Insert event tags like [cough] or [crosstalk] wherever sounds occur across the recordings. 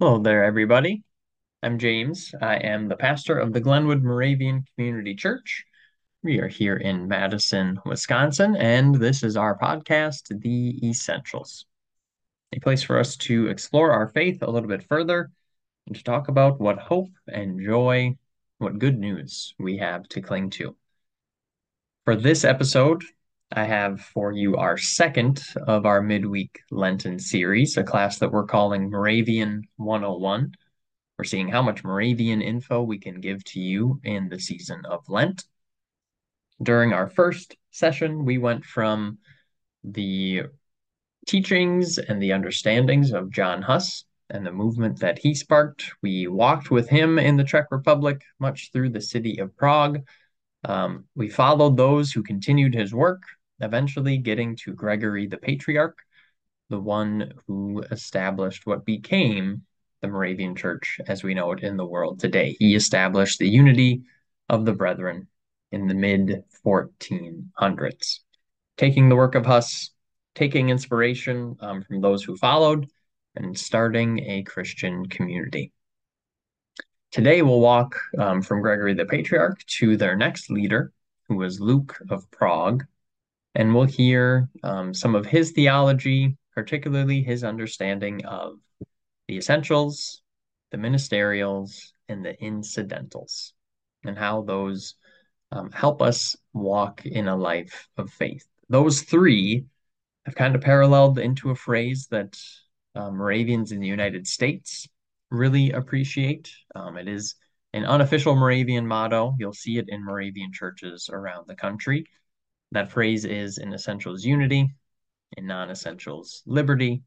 Hello there, everybody. I'm James. I am the pastor of the Glenwood Moravian Community Church. We are here in Madison, Wisconsin, and this is our podcast, The Essentials, a place for us to explore our faith a little bit further and to talk about what hope and joy, what good news we have to cling to. For this episode, I have for you our second of our midweek Lenten series, a class that we're calling Moravian 101. We're seeing how much Moravian info we can give to you in the season of Lent. During our first session, we went from the teachings and the understandings of John Huss and the movement that he sparked. We walked with him in the Czech Republic, much through the city of Prague. Um, we followed those who continued his work, eventually getting to Gregory the Patriarch, the one who established what became the Moravian Church as we know it in the world today. He established the unity of the brethren in the mid 1400s, taking the work of Huss, taking inspiration um, from those who followed, and starting a Christian community. Today, we'll walk um, from Gregory the Patriarch to their next leader, who was Luke of Prague, and we'll hear um, some of his theology, particularly his understanding of the essentials, the ministerials, and the incidentals, and how those um, help us walk in a life of faith. Those three have kind of paralleled into a phrase that uh, Moravians in the United States really appreciate. Um, it is an unofficial Moravian motto. You'll see it in Moravian churches around the country. That phrase is in essentials unity, in non essentials liberty,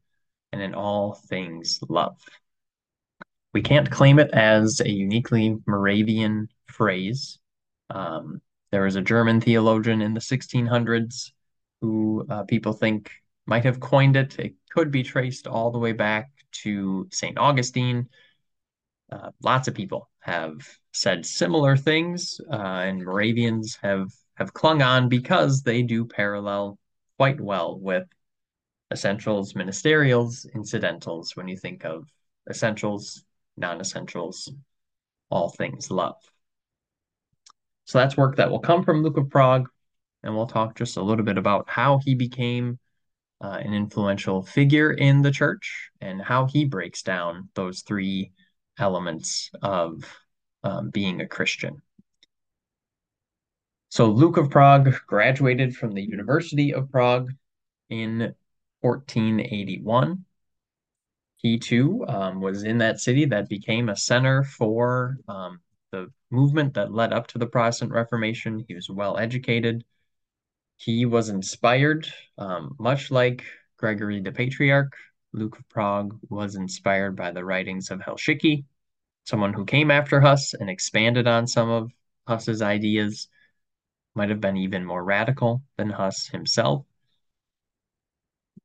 and in all things love. We can't claim it as a uniquely Moravian phrase. Um, there was a German theologian in the 1600s who uh, people think might have coined it. It could be traced all the way back to St. Augustine. Uh, lots of people have said similar things, uh, and Moravians have have clung on because they do parallel quite well with essentials, ministerials, incidentals when you think of essentials, non-essentials, all things love. So that's work that will come from Luke of Prague, and we'll talk just a little bit about how he became uh, an influential figure in the church and how he breaks down those three elements of um, being a Christian. So Luke of Prague graduated from the University of Prague in 1481. He too um, was in that city that became a center for um, the movement that led up to the Protestant Reformation. He was well educated. He was inspired, um, much like Gregory the Patriarch. Luke of Prague was inspired by the writings of Chelčický, someone who came after Huss and expanded on some of Huss's ideas, might have been even more radical than Huss himself.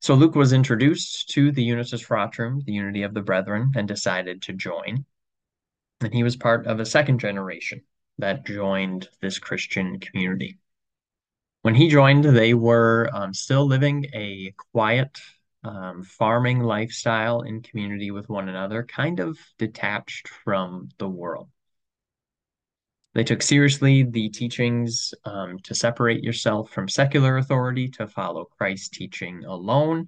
So Luke was introduced to the Unitas Fratrum, the unity of the brethren, and decided to join. And he was part of a second generation that joined this Christian community. When he joined, they were um, still living a quiet um, farming lifestyle in community with one another, kind of detached from the world. They took seriously the teachings um, to separate yourself from secular authority, to follow Christ's teaching alone.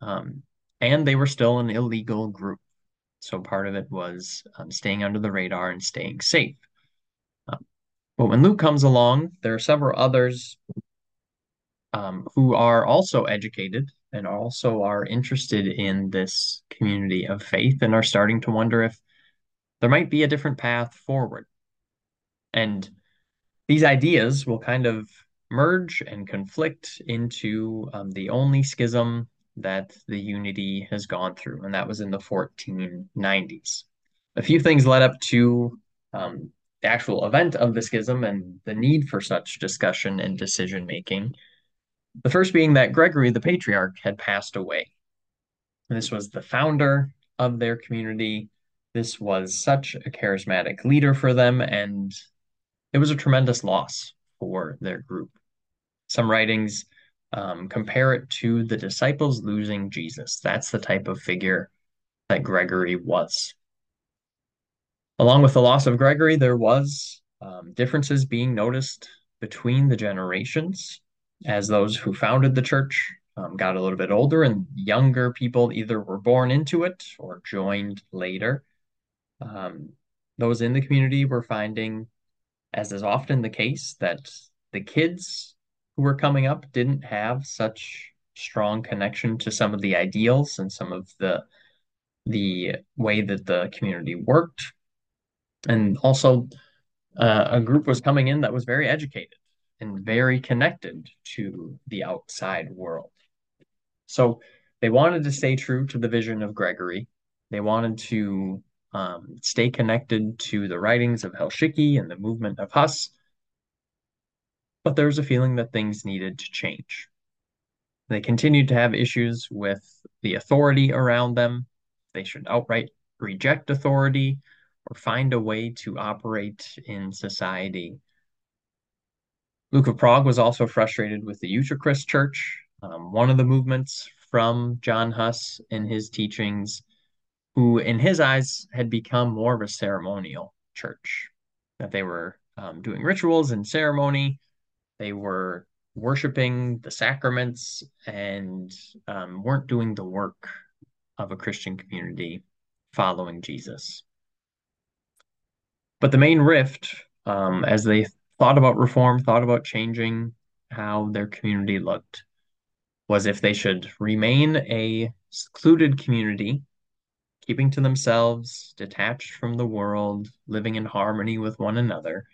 Um, and they were still an illegal group. So part of it was um, staying under the radar and staying safe. Um, but when Luke comes along, there are several others um, who are also educated and also are interested in this community of faith and are starting to wonder if there might be a different path forward. And these ideas will kind of merge and conflict into um, the only schism that the unity has gone through, and that was in the 1490s. A few things led up to um, the actual event of the schism and the need for such discussion and decision making. The first being that Gregory the Patriarch had passed away. This was the founder of their community. This was such a charismatic leader for them, and it was a tremendous loss for their group. Some writings um, compare it to the disciples losing Jesus. That's the type of figure that Gregory was. Along with the loss of Gregory, there was um, differences being noticed between the generations as those who founded the church um, got a little bit older and younger people either were born into it or joined later. Um, those in the community were finding, as is often the case, that the kids who were coming up didn't have such strong connection to some of the ideals and some of the the way that the community worked. And also, uh, a group was coming in that was very educated and very connected to the outside world. So they wanted to stay true to the vision of Gregory. They wanted to um, stay connected to the writings of Chelčický and the movement of Huss, but there was a feeling that things needed to change. They continued to have issues with the authority around them. They should outright reject authority or find a way to operate in society. Luke of Prague was also frustrated with the Utraquist Church, um, one of the movements from John Huss in his teachings, who in his eyes had become more of a ceremonial church, that they were um, doing rituals and ceremony. They were worshiping the sacraments and um, weren't doing the work of a Christian community following Jesus. But the main rift, um, as they thought about reform, thought about changing how their community looked, was if they should remain a secluded community, keeping to themselves, detached from the world, living in harmony with one another.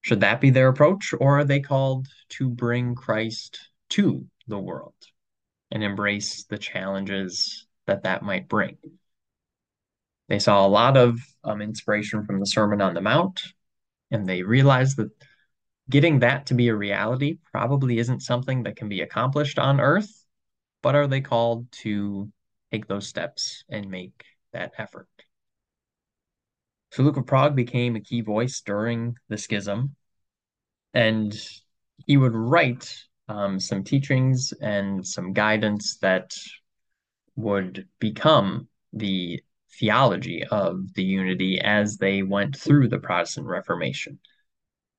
Should that be their approach, or are they called to bring Christ to the world and embrace the challenges that that might bring? They saw a lot of um, inspiration from the Sermon on the Mount, and they realized that getting that to be a reality probably isn't something that can be accomplished on Earth, but are they called to take those steps and make that effort? So Luke of Prague became a key voice during the schism, and he would write um, some teachings and some guidance that would become the theology of the unity as they went through the Protestant Reformation.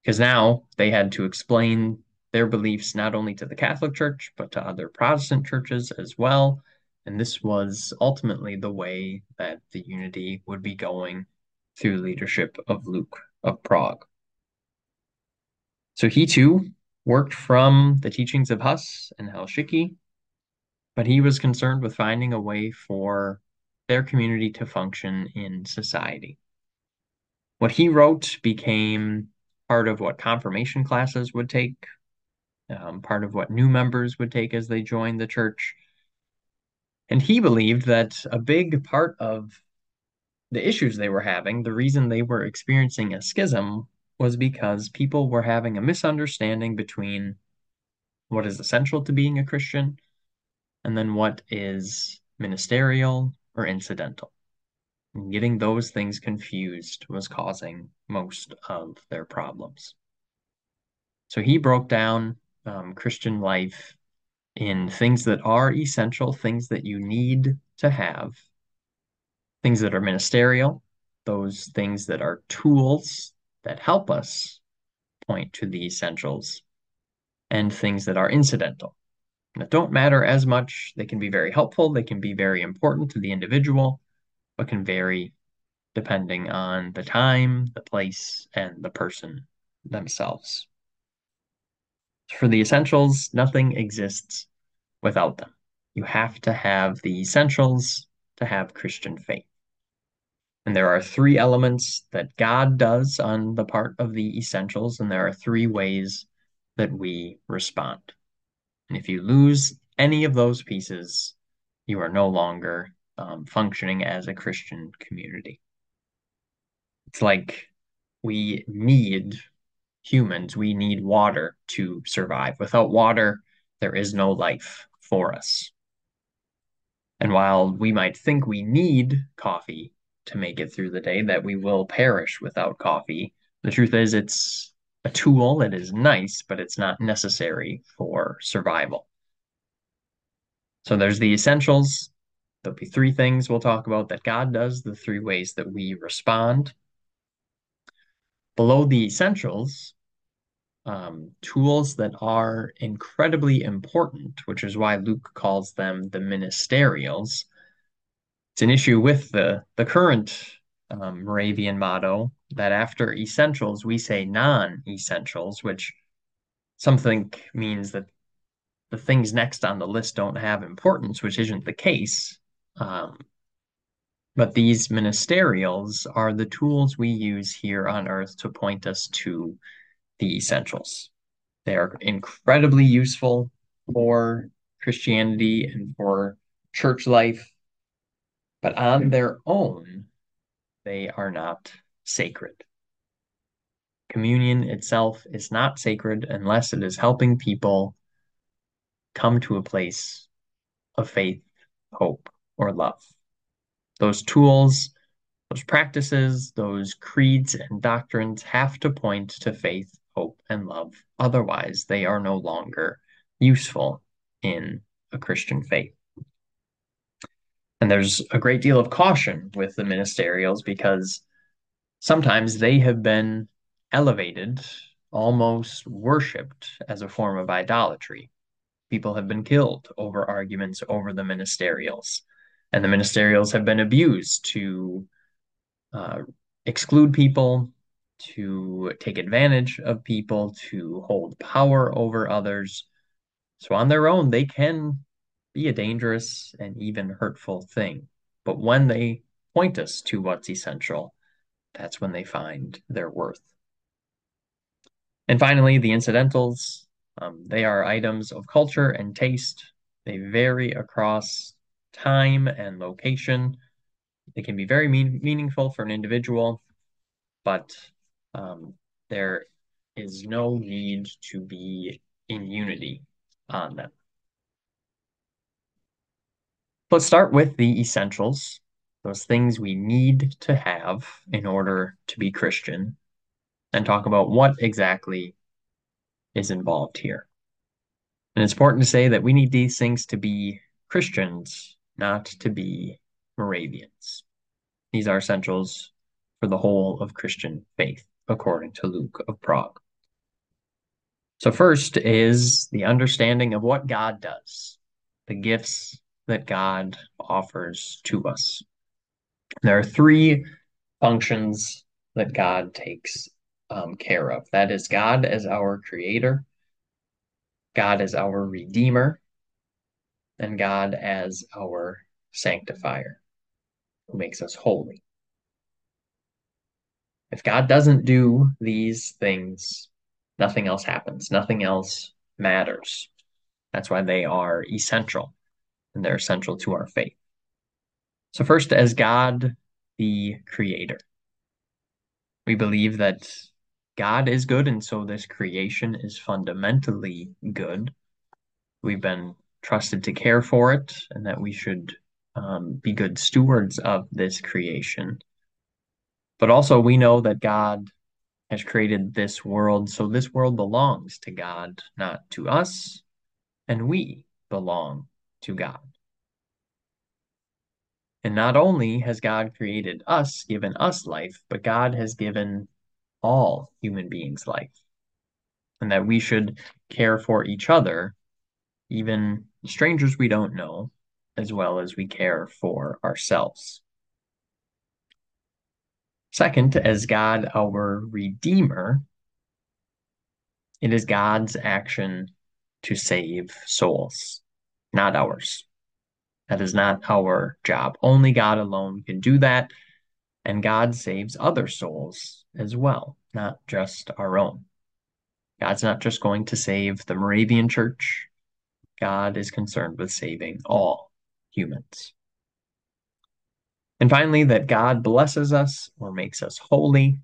Because now they had to explain their beliefs not only to the Catholic Church, but to other Protestant churches as well. And this was ultimately the way that the unity would be going through leadership of Luke of Prague. So he too worked from the teachings of Huss and Chelčický, but he was concerned with finding a way for their community to function in society. What he wrote became part of what confirmation classes would take, um, part of what new members would take as they joined the church. And he believed that a big part of the issues they were having, the reason they were experiencing a schism, was because people were having a misunderstanding between what is essential to being a Christian and then what is ministerial or incidental. And getting those things confused was causing most of their problems. So he broke down um, Christian life in things that are essential, things that you need to have, things that are ministerial, those things that are tools that help us point to the essentials, and things that are incidental, that don't matter as much. They can be very helpful, they can be very important to the individual, but can vary depending on the time, the place, and the person themselves. For the essentials, nothing exists without them. You have to have the essentials to have Christian faith. And there are three elements that God does on the part of the essentials, and there are three ways that we respond. And if you lose any of those pieces, you are no longer um, functioning as a Christian community. It's like we need humans, we need water to survive. Without water, there is no life for us. And while we might think we need coffee to make it through the day, that we will perish without coffee, the truth is it's a tool that is nice, but it's not necessary for survival. So there's the essentials, There'll be three things we'll talk about that God does, the three ways that we respond. Below the essentials, um, tools that are incredibly important, which is why Luke calls them the ministerials. It's an issue with the, the current um, Moravian motto that after essentials, we say non essentials, which something means that the things next on the list don't have importance, which isn't the case. Um, but these ministerials are the tools we use here on earth to point us to the essentials. They are incredibly useful for Christianity and for church life, but on their own, they are not sacred. Communion itself is not sacred unless it is helping people come to a place of faith, hope, or love. Those tools, those practices, those creeds and doctrines have to point to faith, hope, and love. Otherwise, they are no longer useful in a Christian faith. And there's a great deal of caution with the ministerials because sometimes they have been elevated, almost worshipped as a form of idolatry. People have been killed over arguments over the ministerials, and the ministerials have been abused to uh, exclude people, to take advantage of people, to hold power over others. So, on their own, they can be a dangerous and even hurtful thing. But when they point us to what's essential, that's when they find their worth. And finally, the incidentals. Um, they are items of culture and taste. They vary across time and location. They can be very mean, meaningful for an individual, but um, there is no need to be in unity on them. Let's start with the essentials, those things we need to have in order to be Christian, and talk about what exactly is involved here. And it's important to say that we need these things to be Christians, not to be Moravians. These are essentials for the whole of Christian faith, according to Luke of Prague. So, first is the understanding of what God does, the gifts that God offers to us. There are three functions that God takes um, care of that is, God as our creator, God as our redeemer, and God as our sanctifier, who makes us holy. If God doesn't do these things, nothing else happens, nothing else matters. That's why they are essential and they're essential to our faith. So, first, as God the Creator, we believe that God is good, and so this creation is fundamentally good. We've been trusted to care for it, and that we should um, be good stewards of this creation. But also, we know that God has created this world, so this world belongs to God, not to us, and we belong to God. And not only has God created us, given us life, but God has given all human beings life. And that we should care for each other, even strangers we don't know, as well as we care for ourselves. Second, as God our Redeemer, it is God's action to save souls, not ours. That is not our job. Only God alone can do that. And God saves other souls as well, not just our own. God's not just going to save the Moravian church. God is concerned with saving all humans. And finally, that God blesses us or makes us holy.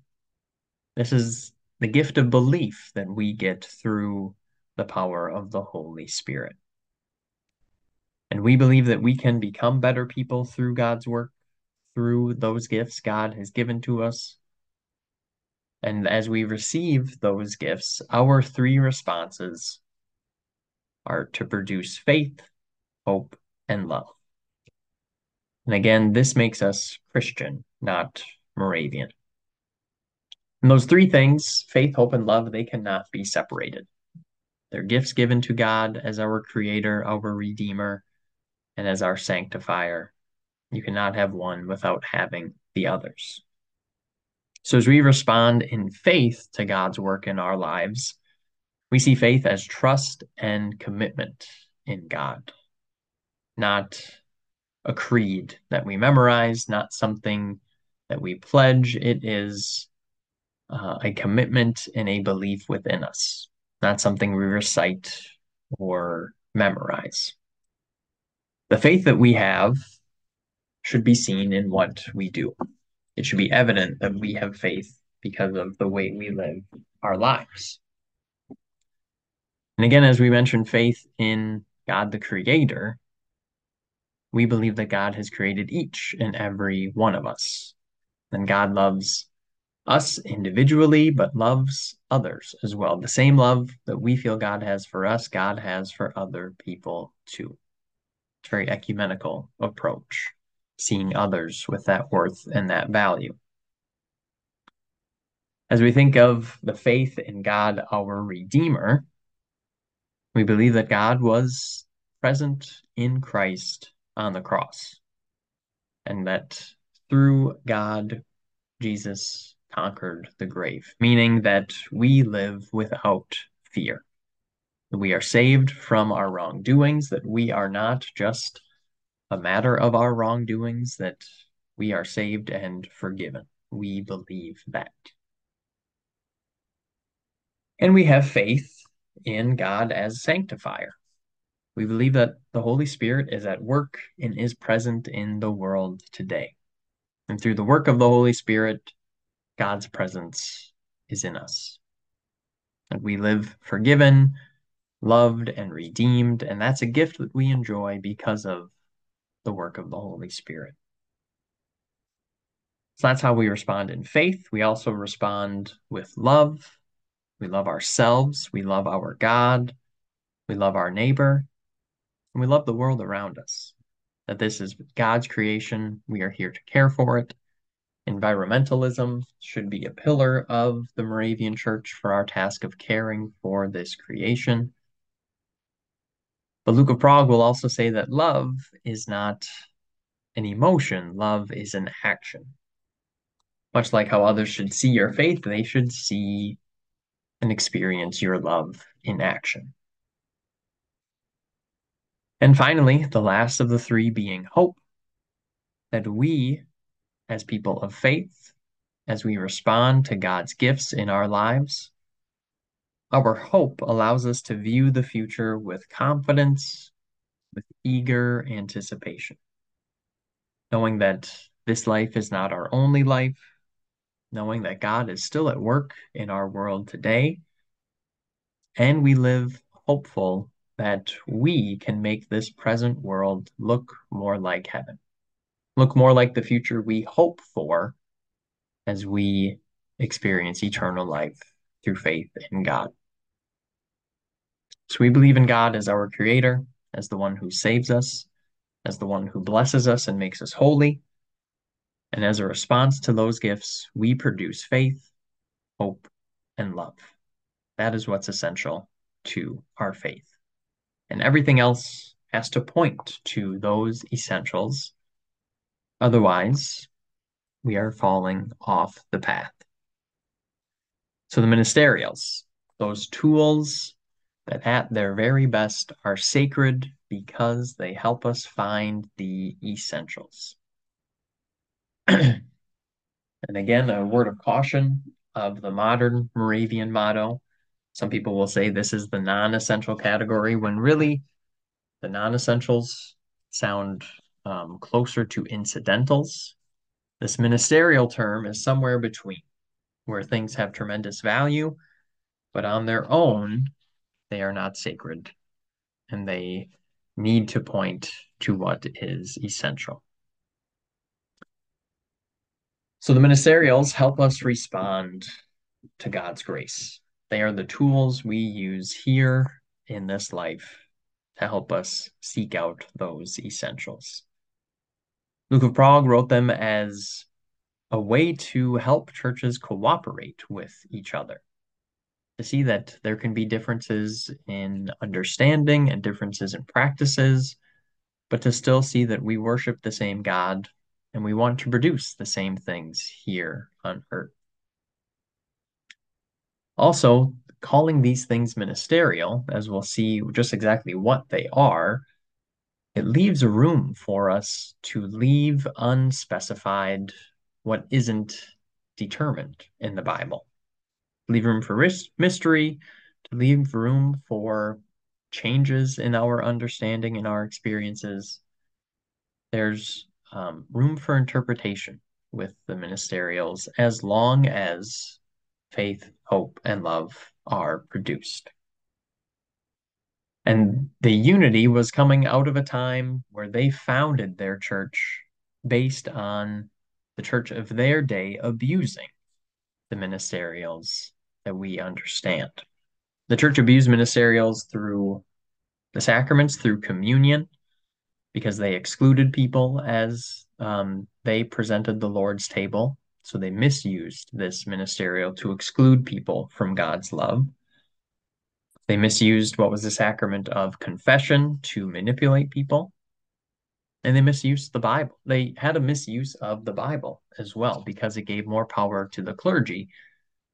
This is the gift of belief that we get through the power of the Holy Spirit. And we believe that we can become better people through God's work, through those gifts God has given to us. And as we receive those gifts, our three responses are to produce faith, hope, and love. And again, this makes us Christian, not Moravian. And those three things, faith, hope, and love, they cannot be separated. They're gifts given to God as our creator, our redeemer, and as our sanctifier. You cannot have one without having the others. So as we respond in faith to God's work in our lives, we see faith as trust and commitment in God, not a creed that we memorize, not something that we pledge. It is uh, a commitment and a belief within us not something we recite or memorize. The faith that we have should be seen in what we do. It should be evident that we have faith because of the way we live our lives. And again, as we mentioned, faith in God the Creator, we believe that God has created each and every one of us. And God loves us individually, but loves others as well. The same love that we feel God has for us, God has for other people too. It's a very ecumenical approach, seeing others with that worth and that value. As we think of the faith in God, our Redeemer, we believe that God was present in Christ on the cross, and that through God, Jesus conquered the grave, meaning that we live without fear. We are saved from our wrongdoings, that we are not just a matter of our wrongdoings, that we are saved and forgiven. We believe that. And we have faith in God as sanctifier. We believe that the Holy Spirit is at work and is present in the world today. And through the work of the Holy Spirit, God's presence is in us. And we live forgiven, loved, and redeemed. And that's a gift that we enjoy because of the work of the Holy Spirit. So that's how we respond in faith. We also respond with love. We love ourselves. We love our God. We love our neighbor. And we love the world around us. That this is God's creation. We are here to care for it. Environmentalism should be a pillar of the Moravian Church for our task of caring for this creation. But Luke of Prague will also say that love is not an emotion, love is an action. Much like how others should see your faith, they should see and experience your love in action. And finally, the last of the three being hope, that we as people of faith, as we respond to God's gifts in our lives. Our hope allows us to view the future with confidence, with eager anticipation, knowing that this life is not our only life, knowing that God is still at work in our world today, and we live hopeful that we can make this present world look more like heaven look more like the future we hope for as we experience eternal life through faith in God. So we believe in God as our creator, as the one who saves us, as the one who blesses us and makes us holy. And as a response to those gifts, we produce faith, hope, and love. That is what's essential to our faith. And everything else has to point to those essentials Otherwise, we are falling off the path. So the ministerials, those tools that at their very best are sacred because they help us find the essentials. [clears throat] and again, a word of caution of the modern Moravian motto. Some people will say this is the non-essential category when really the non-essentials sound um, closer to incidentals. This ministerial term is somewhere between, where things have tremendous value, but on their own, they are not sacred, and they need to point to what is essential. So the ministerials help us respond to God's grace. They are the tools we use here in this life to help us seek out those essentials. Luke of Prague wrote them as a way to help churches cooperate with each other. To see that there can be differences in understanding and differences in practices, but to still see that we worship the same God and we want to produce the same things here on earth. Also, calling these things ministerial, as we'll see just exactly what they are, it leaves room for us to leave unspecified what isn't determined in the Bible. Leave room for mystery, to leave room for changes in our understanding and our experiences. There's um, room for interpretation with the ministerials as long as faith, hope, and love are produced. And the unity was coming out of a time where they founded their church based on the church of their day abusing the ministerials that we understand. The church abused ministerials through the sacraments, through communion, because they excluded people as um, they presented the Lord's table. So they misused this ministerial to exclude people from God's love. They misused what was the sacrament of confession to manipulate people. And they misused the Bible. They had a misuse of the Bible as well because it gave more power to the clergy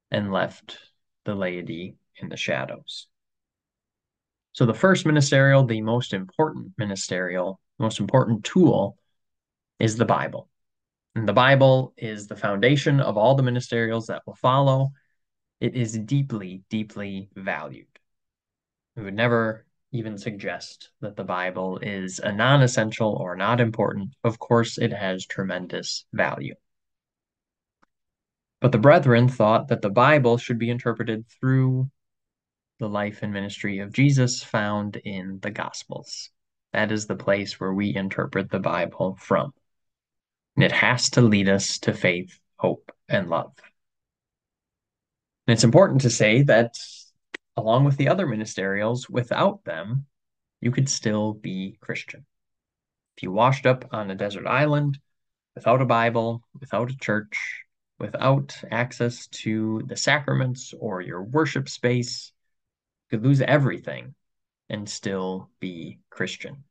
and left the laity in the shadows. So the first ministerial, the most important ministerial, most important tool is the Bible. And the Bible is the foundation of all the ministerials that will follow. It is deeply, deeply valued. We would never even suggest that the Bible is a non essential or not important. Of course, it has tremendous value. But the brethren thought that the Bible should be interpreted through the life and ministry of Jesus found in the Gospels. That is the place where we interpret the Bible from. And it has to lead us to faith, hope, and love. And it's important to say that along with the other ministerials, without them, you could still be Christian. If you washed up on a desert island without a Bible, without a church, without access to the sacraments or your worship space, you could lose everything and still be Christian.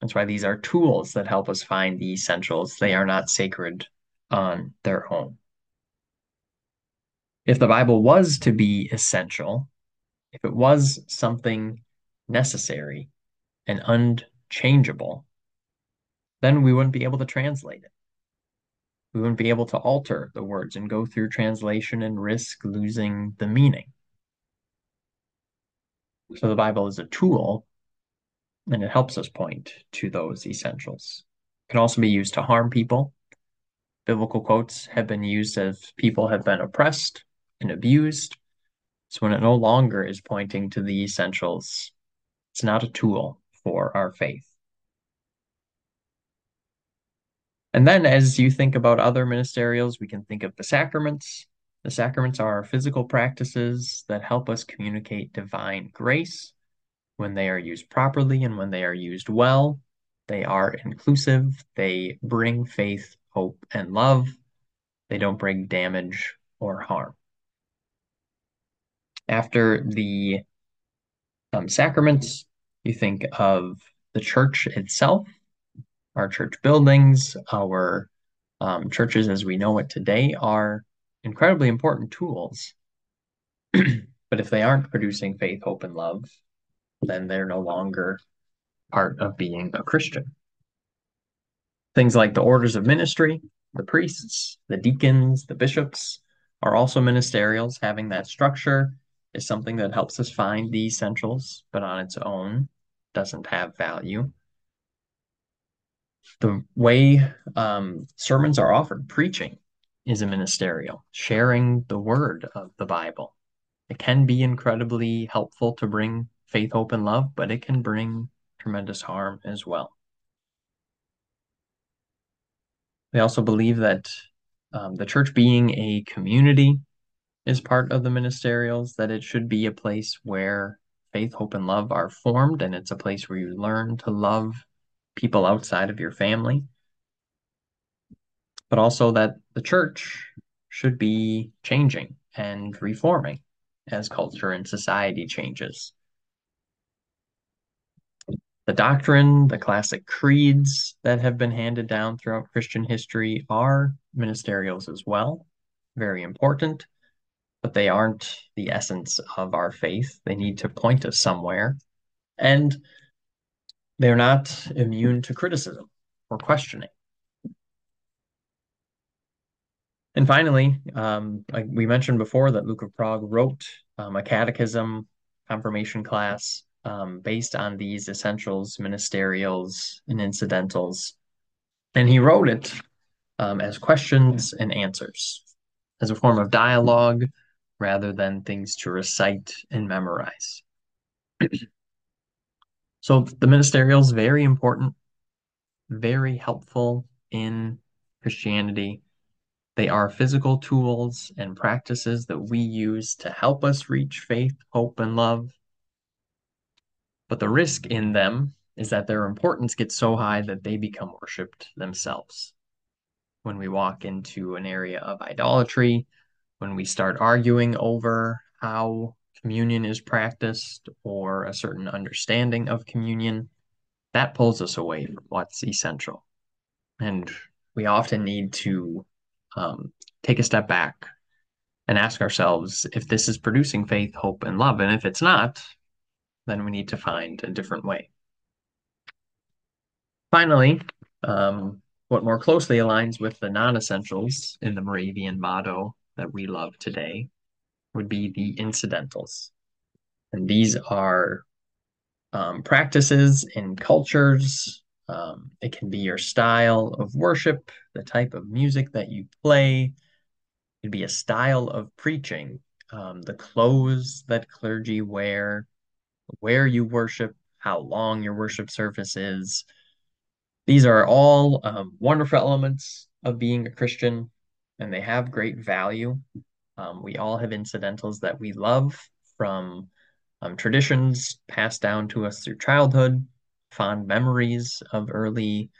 That's why these are tools that help us find the essentials. They are not sacred on their own. If the Bible was to be essential, if it was something necessary and unchangeable, then we wouldn't be able to translate it. We wouldn't be able to alter the words and go through translation and risk losing the meaning. So the Bible is a tool and it helps us point to those essentials. It can also be used to harm people. Biblical quotes have been used as people have been oppressed and abused so when it no longer is pointing to the essentials, it's not a tool for our faith. And then as you think about other ministerials, we can think of the sacraments. The sacraments are physical practices that help us communicate divine grace when they are used properly and when they are used well. They are inclusive. They bring faith, hope, and love. They don't bring damage or harm after the um, sacraments, you think of the church itself, our church buildings, our um, churches as we know it today are incredibly important tools. [clears throat] but if they aren't producing faith, hope, and love, then they're no longer part of being a Christian. Things like the orders of ministry, the priests, the deacons, the bishops are also ministerials, having that structure is something that helps us find the essentials, but on its own doesn't have value. The way um, sermons are offered, preaching is a ministerial, sharing the word of the Bible. It can be incredibly helpful to bring faith, hope, and love, but it can bring tremendous harm as well. They also believe that um, the church being a community is part of the ministerials, that it should be a place where faith, hope, and love are formed, and it's a place where you learn to love people outside of your family. but also that the church should be changing and reforming as culture and society changes. The doctrine, the classic creeds that have been handed down throughout Christian history are ministerials as well, very important, but they aren't the essence of our faith. They need to point us somewhere. And they're not immune to criticism or questioning. And finally, um, we mentioned before that Luke of Prague wrote um, a catechism confirmation class um, based on these essentials, ministerials, and incidentals. And he wrote it um, as questions and answers, as a form of dialogue rather than things to recite and memorize. [clears throat] so the ministerials very important, very helpful in Christianity. They are physical tools and practices that we use to help us reach faith, hope, and love. But the risk in them is that their importance gets so high that they become worshipped themselves. When we walk into an area of idolatry, when we start arguing over how communion is practiced or a certain understanding of communion, that pulls us away from what's essential. And we often need to um, take a step back and ask ourselves if this is producing faith, hope, and love. And if it's not, then we need to find a different way. Finally, um, what more closely aligns with the non essentials in the Moravian motto that we love today would be the incidentals. And these are um, practices in cultures. Um, it can be your style of worship, the type of music that you play. It'd be a style of preaching, um, the clothes that clergy wear, where you worship, how long your worship service is. These are all um, wonderful elements of being a Christian, and they have great value. Um, we all have incidentals that we love from um, traditions passed down to us through childhood, fond memories of early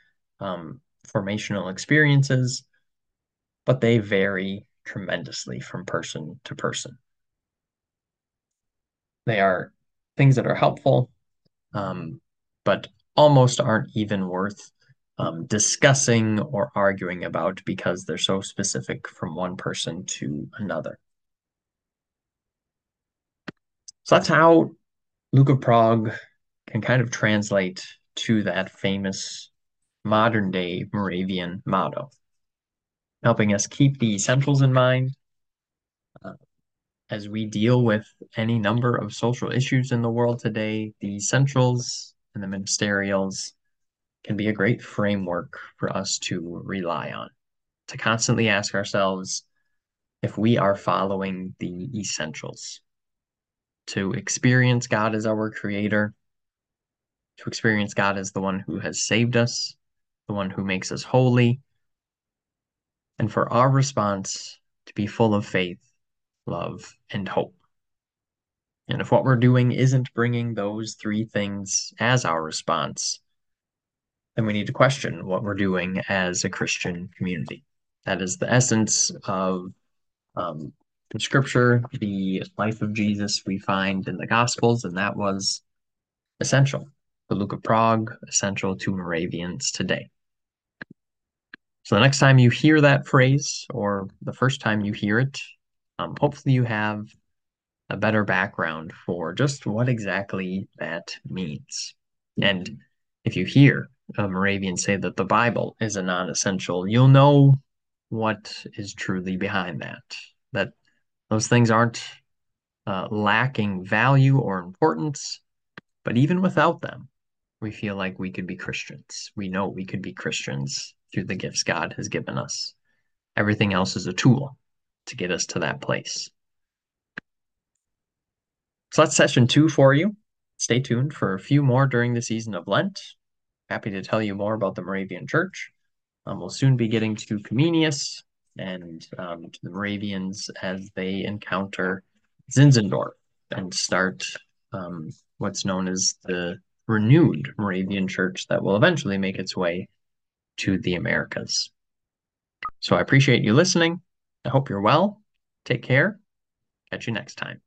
um, formational experiences, but they vary tremendously from person to person. They are things that are helpful, um, but almost aren't even worth um, discussing or arguing about because they're so specific from one person to another. So that's how Luke of Prague can kind of translate to that famous modern day Moravian motto, helping us keep the essentials in mind as we deal with any number of social issues in the world today. The essentials and the ministerials can be a great framework for us to rely on, to constantly ask ourselves if we are following the essentials, to experience God as our creator, to experience God as the one who has saved us, the one who makes us holy, and for our response to be full of faith, love, and hope. And if what we're doing isn't bringing those three things as our response, then we need to question what we're doing as a Christian community. That is the essence of um, the scripture, the life of Jesus we find in the Gospels, and that was essential. The Luke of Prague, essential to Moravians today. So the next time you hear that phrase, or the first time you hear it, um, hopefully you have a better background for just what exactly that means. And if you hear a Moravian say that the Bible is a non-essential, you'll know what is truly behind that. That those things aren't uh, lacking value or importance, but even without them, we feel like we could be Christians. We know we could be Christians through the gifts God has given us. Everything else is a tool to get us to that place. So that's session two for you. Stay tuned for a few more during the season of Lent. Happy to tell you more about the Moravian Church. Um, we'll soon be getting to Comenius and um, to the Moravians as they encounter Zinzendorf and start um, what's known as the renewed Moravian Church that will eventually make its way to the Americas. So I appreciate you listening. I hope you're well. Take care. Catch you next time.